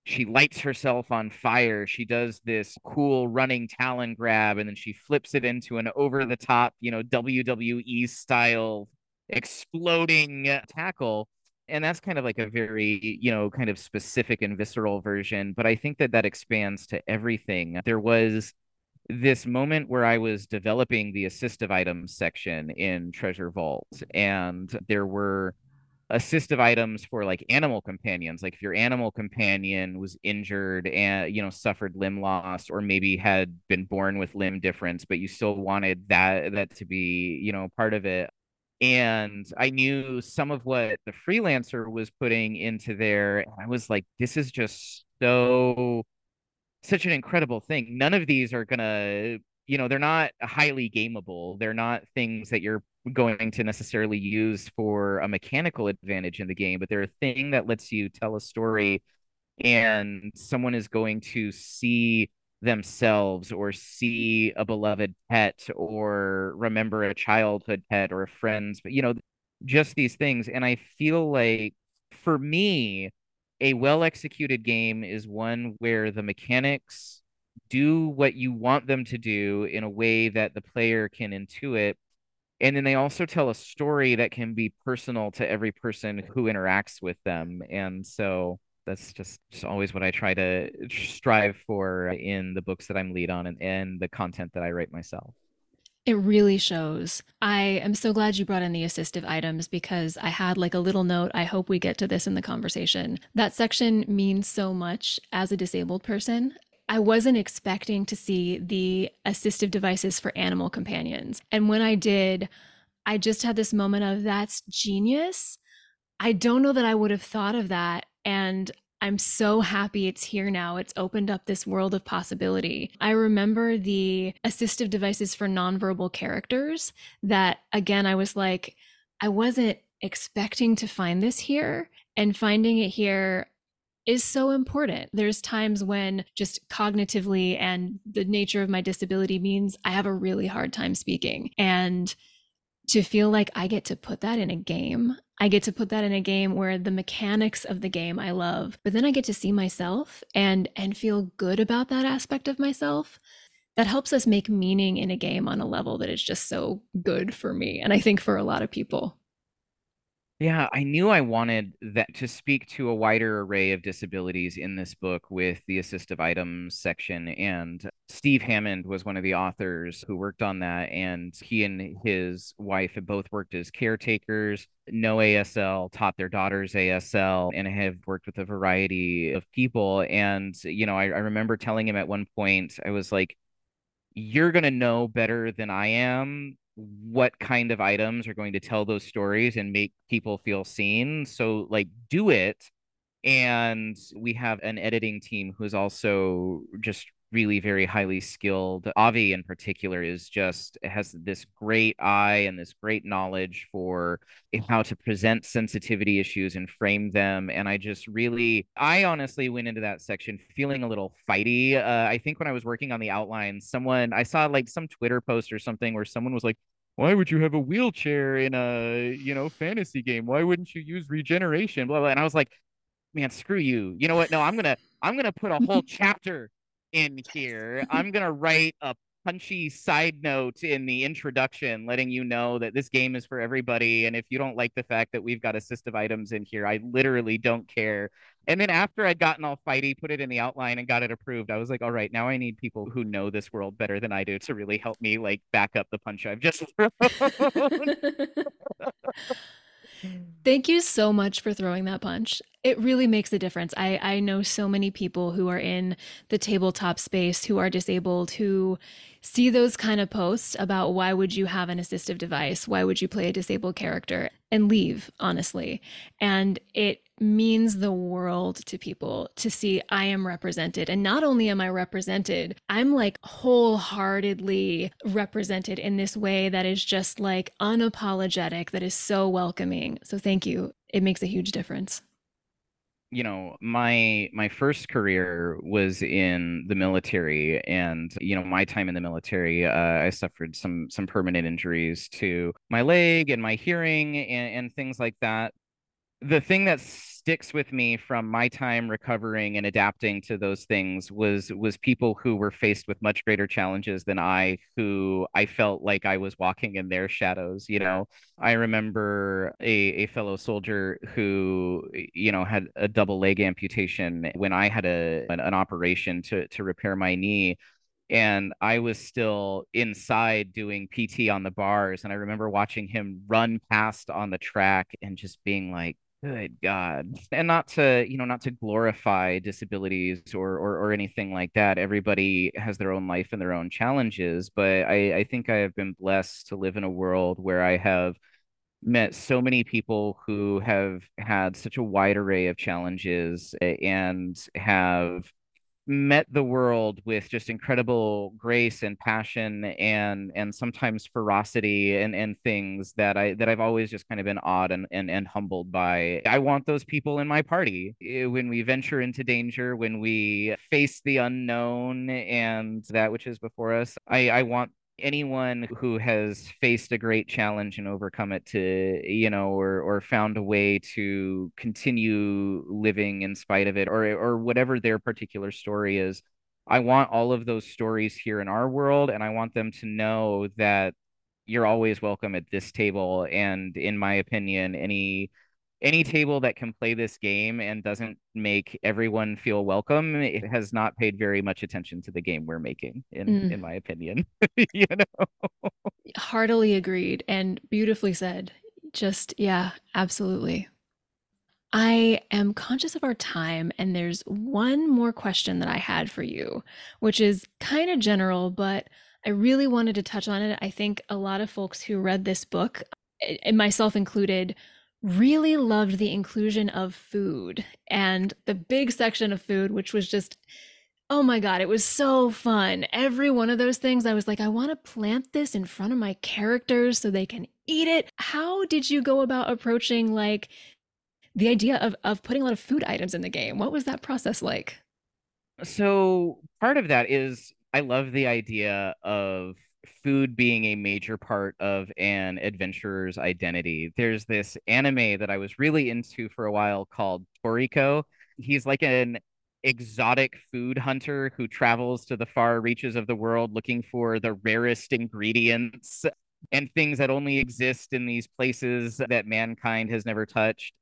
she lights herself on fire. She does this cool running talon grab, and then she flips it into an over the top, you know, WWE style exploding tackle and that's kind of like a very you know kind of specific and visceral version but i think that that expands to everything there was this moment where i was developing the assistive items section in treasure vault and there were assistive items for like animal companions like if your animal companion was injured and you know suffered limb loss or maybe had been born with limb difference but you still wanted that that to be you know part of it and I knew some of what the freelancer was putting into there. And I was like, this is just so such an incredible thing. None of these are gonna, you know, they're not highly gameable. They're not things that you're going to necessarily use for a mechanical advantage in the game, but they're a thing that lets you tell a story and someone is going to see themselves or see a beloved pet or remember a childhood pet or a friends but you know just these things and i feel like for me a well executed game is one where the mechanics do what you want them to do in a way that the player can intuit and then they also tell a story that can be personal to every person who interacts with them and so that's just, just always what I try to strive for in the books that I'm lead on and, and the content that I write myself. It really shows. I am so glad you brought in the assistive items because I had like a little note. I hope we get to this in the conversation. That section means so much as a disabled person. I wasn't expecting to see the assistive devices for animal companions. And when I did, I just had this moment of that's genius. I don't know that I would have thought of that and I'm so happy it's here now. It's opened up this world of possibility. I remember the assistive devices for nonverbal characters that, again, I was like, I wasn't expecting to find this here. And finding it here is so important. There's times when just cognitively and the nature of my disability means I have a really hard time speaking. And to feel like I get to put that in a game. I get to put that in a game where the mechanics of the game I love, but then I get to see myself and and feel good about that aspect of myself. That helps us make meaning in a game on a level that is just so good for me and I think for a lot of people. Yeah, I knew I wanted that to speak to a wider array of disabilities in this book with the assistive items section. And Steve Hammond was one of the authors who worked on that. And he and his wife have both worked as caretakers, know ASL, taught their daughters ASL, and have worked with a variety of people. And, you know, I, I remember telling him at one point, I was like, you're going to know better than I am what kind of items are going to tell those stories and make people feel seen. So, like, do it. And we have an editing team who's also just really very highly skilled. Avi in particular is just has this great eye and this great knowledge for how to present sensitivity issues and frame them. And I just really, I honestly went into that section feeling a little fighty. Uh, I think when I was working on the outline, someone I saw like some Twitter post or something where someone was like, why would you have a wheelchair in a you know fantasy game why wouldn't you use regeneration blah blah and i was like man screw you you know what no i'm gonna i'm gonna put a whole chapter in here. I'm going to write a punchy side note in the introduction letting you know that this game is for everybody and if you don't like the fact that we've got assistive items in here i literally don't care and then after i'd gotten all fighty put it in the outline and got it approved i was like all right now i need people who know this world better than i do to really help me like back up the punch i've just thrown Thank you so much for throwing that punch. It really makes a difference. I, I know so many people who are in the tabletop space who are disabled who see those kind of posts about why would you have an assistive device? Why would you play a disabled character and leave, honestly. And it means the world to people to see I am represented. And not only am I represented, I'm like wholeheartedly represented in this way that is just like unapologetic, that is so welcoming. So thank you. It makes a huge difference you know my my first career was in the military and you know my time in the military uh, i suffered some some permanent injuries to my leg and my hearing and, and things like that. The thing that sticks with me from my time recovering and adapting to those things was was people who were faced with much greater challenges than I who I felt like I was walking in their shadows you know I remember a a fellow soldier who you know had a double leg amputation when I had a an, an operation to to repair my knee and I was still inside doing PT on the bars. And I remember watching him run past on the track and just being like, Good God. And not to, you know, not to glorify disabilities or, or or anything like that. Everybody has their own life and their own challenges, but I, I think I have been blessed to live in a world where I have met so many people who have had such a wide array of challenges and have met the world with just incredible grace and passion and and sometimes ferocity and and things that I that I've always just kind of been awed and and, and humbled by. I want those people in my party eh, when we venture into danger, when we face the unknown and that which is before us. I I want anyone who has faced a great challenge and overcome it to you know or or found a way to continue living in spite of it or or whatever their particular story is i want all of those stories here in our world and i want them to know that you're always welcome at this table and in my opinion any any table that can play this game and doesn't make everyone feel welcome it has not paid very much attention to the game we're making in mm. in my opinion you know heartily agreed and beautifully said just yeah absolutely I am conscious of our time, and there's one more question that I had for you, which is kind of general, but I really wanted to touch on it. I think a lot of folks who read this book, and myself included, really loved the inclusion of food and the big section of food, which was just, oh my God, it was so fun. Every one of those things, I was like, I want to plant this in front of my characters so they can eat it. How did you go about approaching like the idea of, of putting a lot of food items in the game? What was that process like? So part of that is I love the idea of food being a major part of an adventurer's identity. There's this anime that I was really into for a while called Toriko. He's like an exotic food hunter who travels to the far reaches of the world looking for the rarest ingredients and things that only exist in these places that mankind has never touched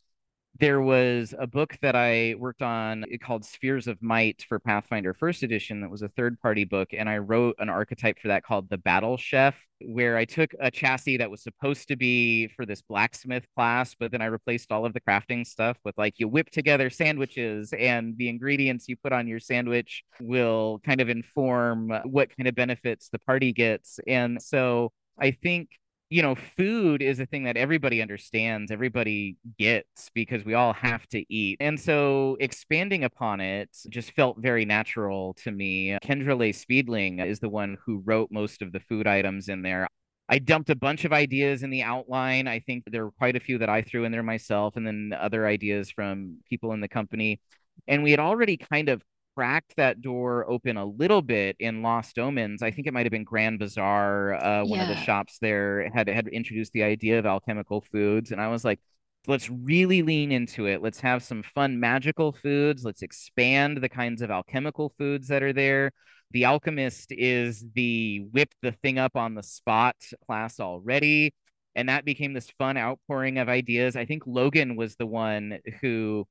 there was a book that I worked on called Spheres of Might for Pathfinder First Edition that was a third party book. And I wrote an archetype for that called the Battle Chef, where I took a chassis that was supposed to be for this blacksmith class, but then I replaced all of the crafting stuff with like you whip together sandwiches and the ingredients you put on your sandwich will kind of inform what kind of benefits the party gets. And so I think you know, food is a thing that everybody understands, everybody gets because we all have to eat. And so expanding upon it just felt very natural to me. Kendra Leigh Speedling is the one who wrote most of the food items in there. I dumped a bunch of ideas in the outline. I think there were quite a few that I threw in there myself, and then other ideas from people in the company. And we had already kind of cracked that door open a little bit in Lost Omens. I think it might have been Grand Bazaar, uh, one yeah. of the shops there had had introduced the idea of alchemical foods, and I was like, let's really lean into it. Let's have some fun magical foods. Let's expand the kinds of alchemical foods that are there. The alchemist is the whip the thing up on the spot class already. And that became this fun outpouring of ideas. I think Logan was the one who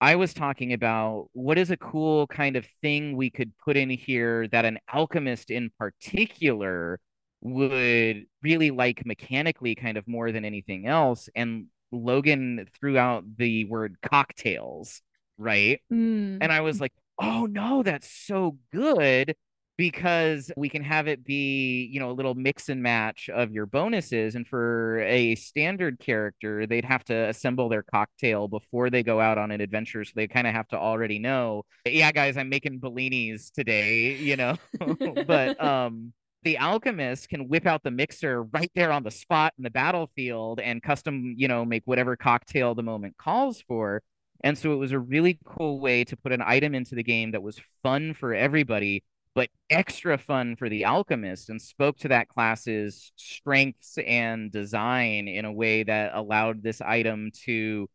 I was talking about what is a cool kind of thing we could put in here that an alchemist in particular would really like mechanically kind of more than anything else. And Logan threw out the word cocktails, right? Mm. And I was like, oh no, that's so good because we can have it be, you know, a little mix and match of your bonuses. And for a standard character, they'd have to assemble their cocktail before they go out on an adventure. So they kind of have to already know, yeah, guys, I'm making Bellinis today, you know. but um the alchemist can whip out the mixer right there on the spot in the battlefield and custom, you know, make whatever cocktail the moment calls for. And so it was a really cool way to put an item into the game that was fun for everybody but extra fun for the alchemist and spoke to that class's strengths and design in a way that allowed this item to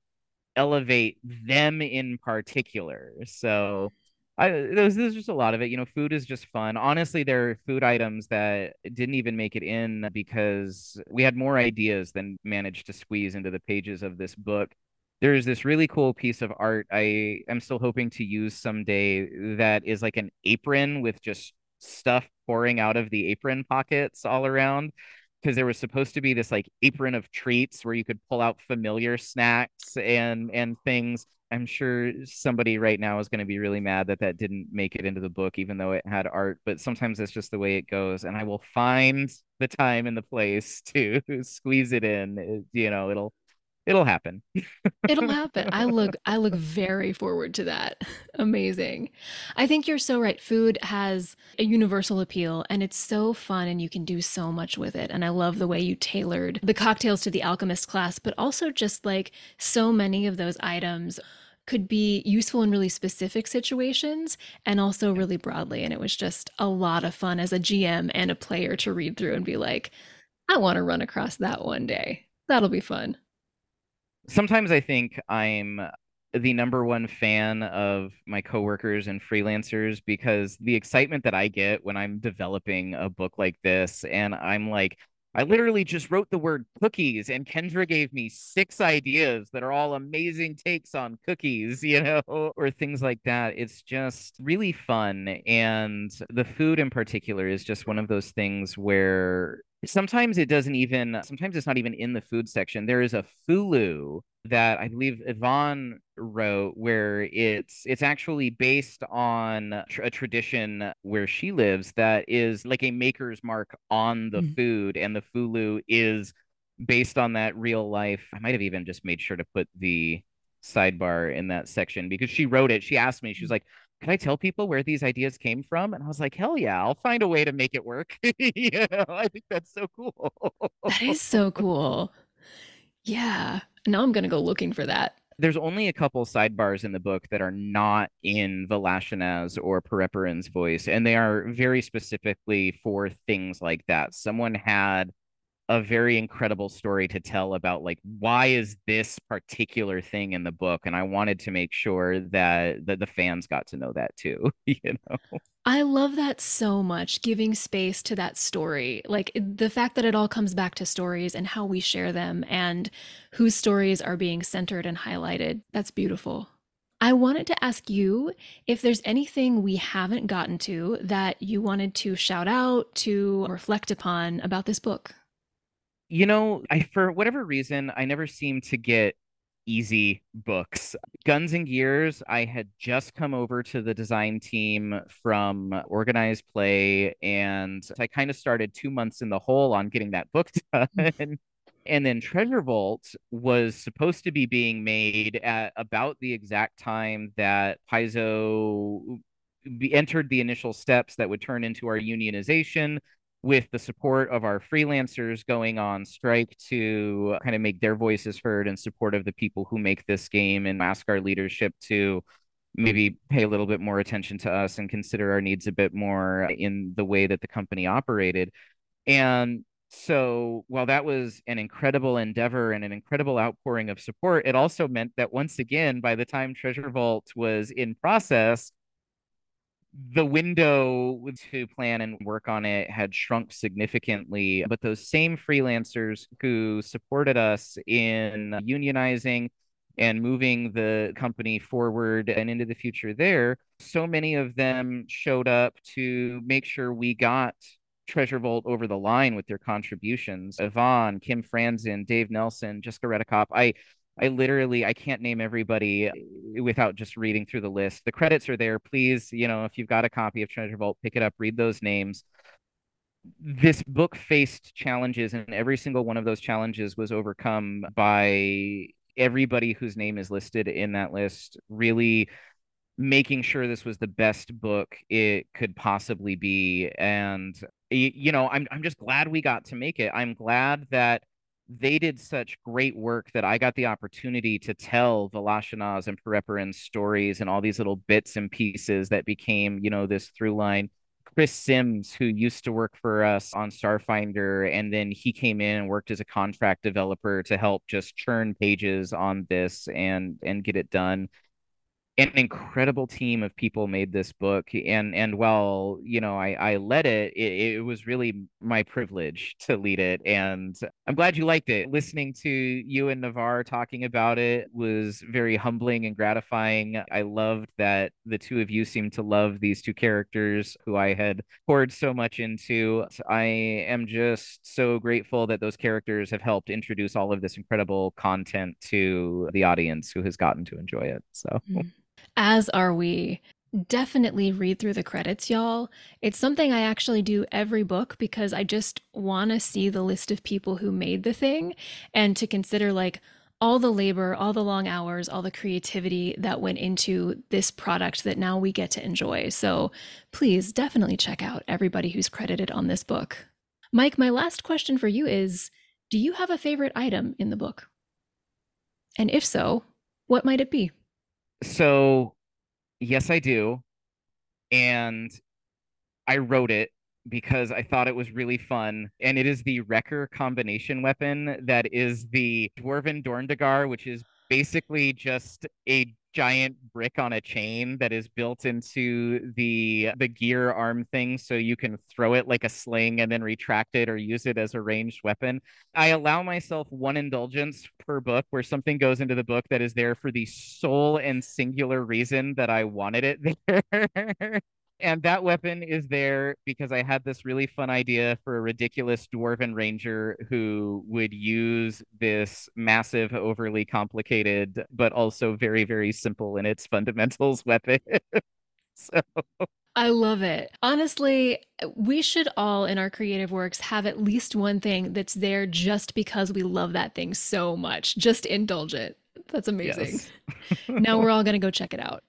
elevate them in particular. So I there's, there's just a lot of it. You know, food is just fun. Honestly, there are food items that didn't even make it in because we had more ideas than managed to squeeze into the pages of this book there's this really cool piece of art I am still hoping to use someday that is like an apron with just stuff pouring out of the apron pockets all around because there was supposed to be this like apron of treats where you could pull out familiar snacks and and things. I'm sure somebody right now is going to be really mad that that didn't make it into the book even though it had art but sometimes that's just the way it goes and i will find the time and the place to squeeze it in you know it'll it'll happen. It'll happen. I look I look very forward to that. Amazing. I think you're so right. Food has a universal appeal and it's so fun and you can do so much with it. And I love the way you tailored the cocktails to the alchemist class, but also just like so many of those items could be useful in really specific situations and also really broadly. And it was just a lot of fun as a GM and a player to read through and be like, I want to run across that one day. That'll be fun sometimes I think I'm the number one fan of my coworkers and freelancers because the excitement that I get when I'm developing a book like this and I'm like I literally just wrote the word cookies and Kendra gave me six ideas that are all amazing takes on cookies, you know, or things like that. It's just really fun and the food in particular is just one of those things where sometimes it doesn't even sometimes it's not even in the food section. There is a fulu that i believe yvonne wrote where it's it's actually based on a tradition where she lives that is like a maker's mark on the mm. food and the fulu is based on that real life. I might have even just made sure to put the sidebar in that section because she wrote it. She asked me she was like can I tell people where these ideas came from? And I was like, hell yeah, I'll find a way to make it work. you know, I think that's so cool. that is so cool. Yeah. Now I'm going to go looking for that. There's only a couple sidebars in the book that are not in Voloshynoz or Perepiran's voice, and they are very specifically for things like that. Someone had a very incredible story to tell about like why is this particular thing in the book? And i wanted to make sure that that the fans got to know that too you know? I love that so much giving space to that story like the fact that it all comes back to stories and how we share them and whose stories are being centered and highlighted. That's beautiful. I wanted to ask you if there's anything we haven't gotten to that you wanted to shout out, to reflect upon about this book you know, I for whatever reason, I never seem to get easy books. Guns and Gears, I had just come over to the design team from Organized Play, and I kind of started two months in the hole on getting that book done. and then Treasure Vault was supposed to be being made at about the exact time that Paizo entered the initial steps that would turn into our unionization with the support of our freelancers going on strike to kind of make their voices heard in support of the people who make this game and ask our leadership to maybe pay a little bit more attention to us and consider our needs a bit more in the way that the company operated. And so while that was an incredible endeavor and an incredible outpouring of support, it also meant that once again, by the time Treasure Vault was in process, the window to plan and work on it had shrunk significantly, but those same freelancers who supported us in unionizing and moving the company forward and into the future there, so many of them showed up to make sure we got Treasure Vault over the line with their contributions. Yvonne, Kim Frandsen, Dave Nelson, Jessica Redekop. I I literally I can't name everybody uh, without just reading through the list. The credits are there. Please, you know, if you've got a copy of Treasure Vault, pick it up, read those names. This book faced challenges, and every single one of those challenges was overcome by everybody whose name is listed in that list. Really making sure this was the best book it could possibly be, and you know, I'm I'm just glad we got to make it. I'm glad that they did such great work that I got the opportunity to tell Voloshynoz and Perepiran's stories and all these little bits and pieces that became, you know, this through line. Chris Sims, who used to work for us on Starfinder, and then he came in and worked as a contract developer to help just churn pages on this and and get it done an incredible team of people made this book and and while you know i i led it, it, it was really my privilege to lead it and i'm glad you liked it. Listening to you and navarre talking about it was very humbling and gratifying. I loved that the two of you seemed to love these two characters who i had poured so much into. I am just so grateful that those characters have helped introduce all of this incredible content to the audience who has gotten to enjoy it so. Mm-hmm. As are we. Definitely read through the credits, y'all. It's something I actually do every book because I just want to see the list of people who made the thing and to consider, like, all the labor, all the long hours, all the creativity that went into this product that now we get to enjoy. So please definitely check out everybody who's credited on this book. Mike, my last question for you is Do you have a favorite item in the book? And if so, what might it be? So, yes, I do. And I wrote it because I thought it was really fun. And it is the Wrecker combination weapon that is the Dwarven Dorn-Dergar, which is basically just a giant brick on a chain that is built into the the gear arm thing so you can throw it like a sling and then retract it or use it as a ranged weapon. I allow myself one indulgence per book where something goes into the book that is there for the sole and singular reason that I wanted it there. And that weapon is there because I had this really fun idea for a ridiculous dwarven ranger who would use this massive, overly complicated, but also very, very simple in its fundamentals weapon. so. I love it. Honestly, we should all in our creative works have at least one thing that's there just because we love that thing so much. Just indulge it. That's amazing. Yes. now we're all going to go check it out.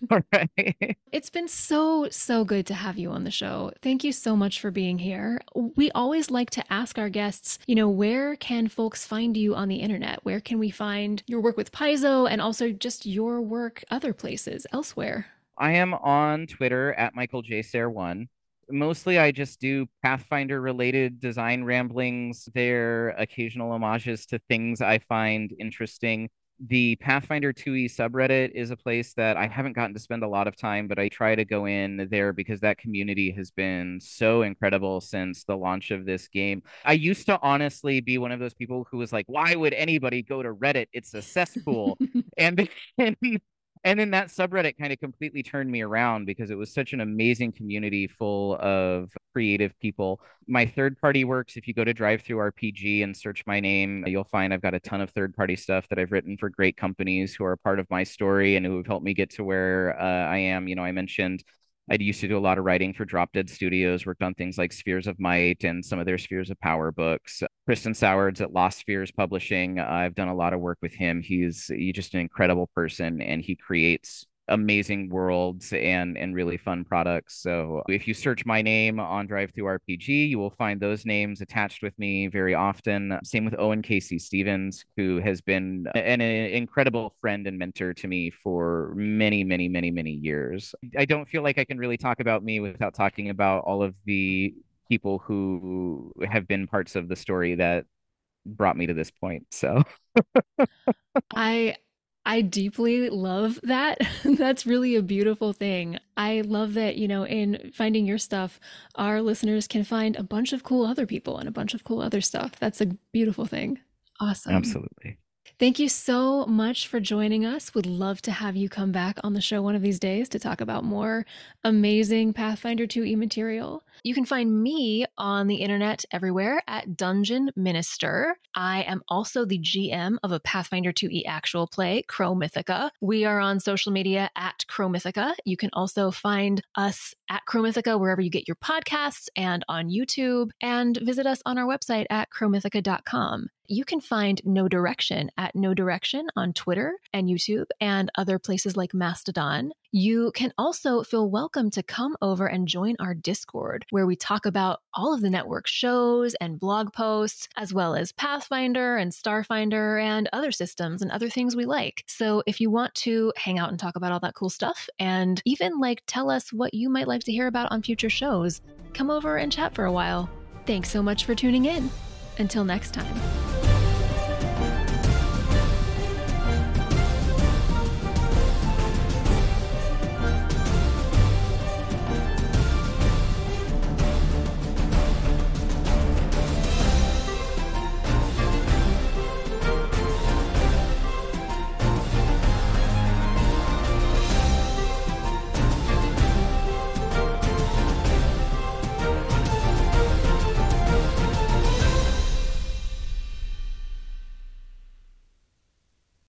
All right. It's been so, so good to have you on the show. Thank you so much for being here. We always like to ask our guests, you know, where can folks find you on the internet? Where can we find your work with Paizo and also just your work other places elsewhere? I am on Twitter at Michael J. Sayre1 mostly I just do Pathfinder related design ramblings there, occasional homages to things I find interesting the Pathfinder 2e subreddit is a place that I haven't gotten to spend a lot of time, but I try to go in there because that community has been so incredible since the launch of this game. I used to honestly be one of those people who was like, why would anybody go to Reddit? It's a cesspool. and then and then that subreddit kind of completely turned me around because it was such an amazing community full of creative people. My third party works, if you go to DriveThruRPG and search my name, you'll find I've got a ton of third party stuff that I've written for great companies who are part of my story and who have helped me get to where uh, I am. You know, I mentioned I used to do a lot of writing for Drop Dead Studios, worked on things like Spheres of Might and some of their Spheres of Power books. Christen Sowards at Lost Spheres Publishing, I've done a lot of work with him. He's, he's just an incredible person and he creates amazing worlds and and really fun products. So if you search my name on Drive Through DriveThruRPG, you will find those names attached with me very often. Same with Owen K.C. Stephens, who has been an, an incredible friend and mentor to me for many, many, many, many years. I don't feel like I can really talk about me without talking about all of the people who have been parts of the story that brought me to this point. So I I deeply love that. That's really a beautiful thing. I love that, you know, in finding your stuff, our listeners can find a bunch of cool other people and a bunch of cool other stuff. That's a beautiful thing. Awesome. Absolutely. Thank you so much for joining us. Would love to have you come back on the show one of these days to talk about more amazing Pathfinder 2e material. You can find me on the internet everywhere at Dungeon Minister. I am also the GM of a Pathfinder 2e actual play, Crow Mythica. We are on social media at Crow Mythica. You can also find us at Crow Mythica wherever you get your podcasts and on YouTube, and visit us on our website at crowmythica.com you can find Know Direction at Know Direction on Twitter and YouTube and other places like Mastodon. You can also feel welcome to come over and join our Discord, where we talk about all of the network shows and blog posts, as well as Pathfinder and Starfinder and other systems and other things we like. So if you want to hang out and talk about all that cool stuff and even like tell us what you might like to hear about on future shows, come over and chat for a while. Thanks so much for tuning in. Until next time.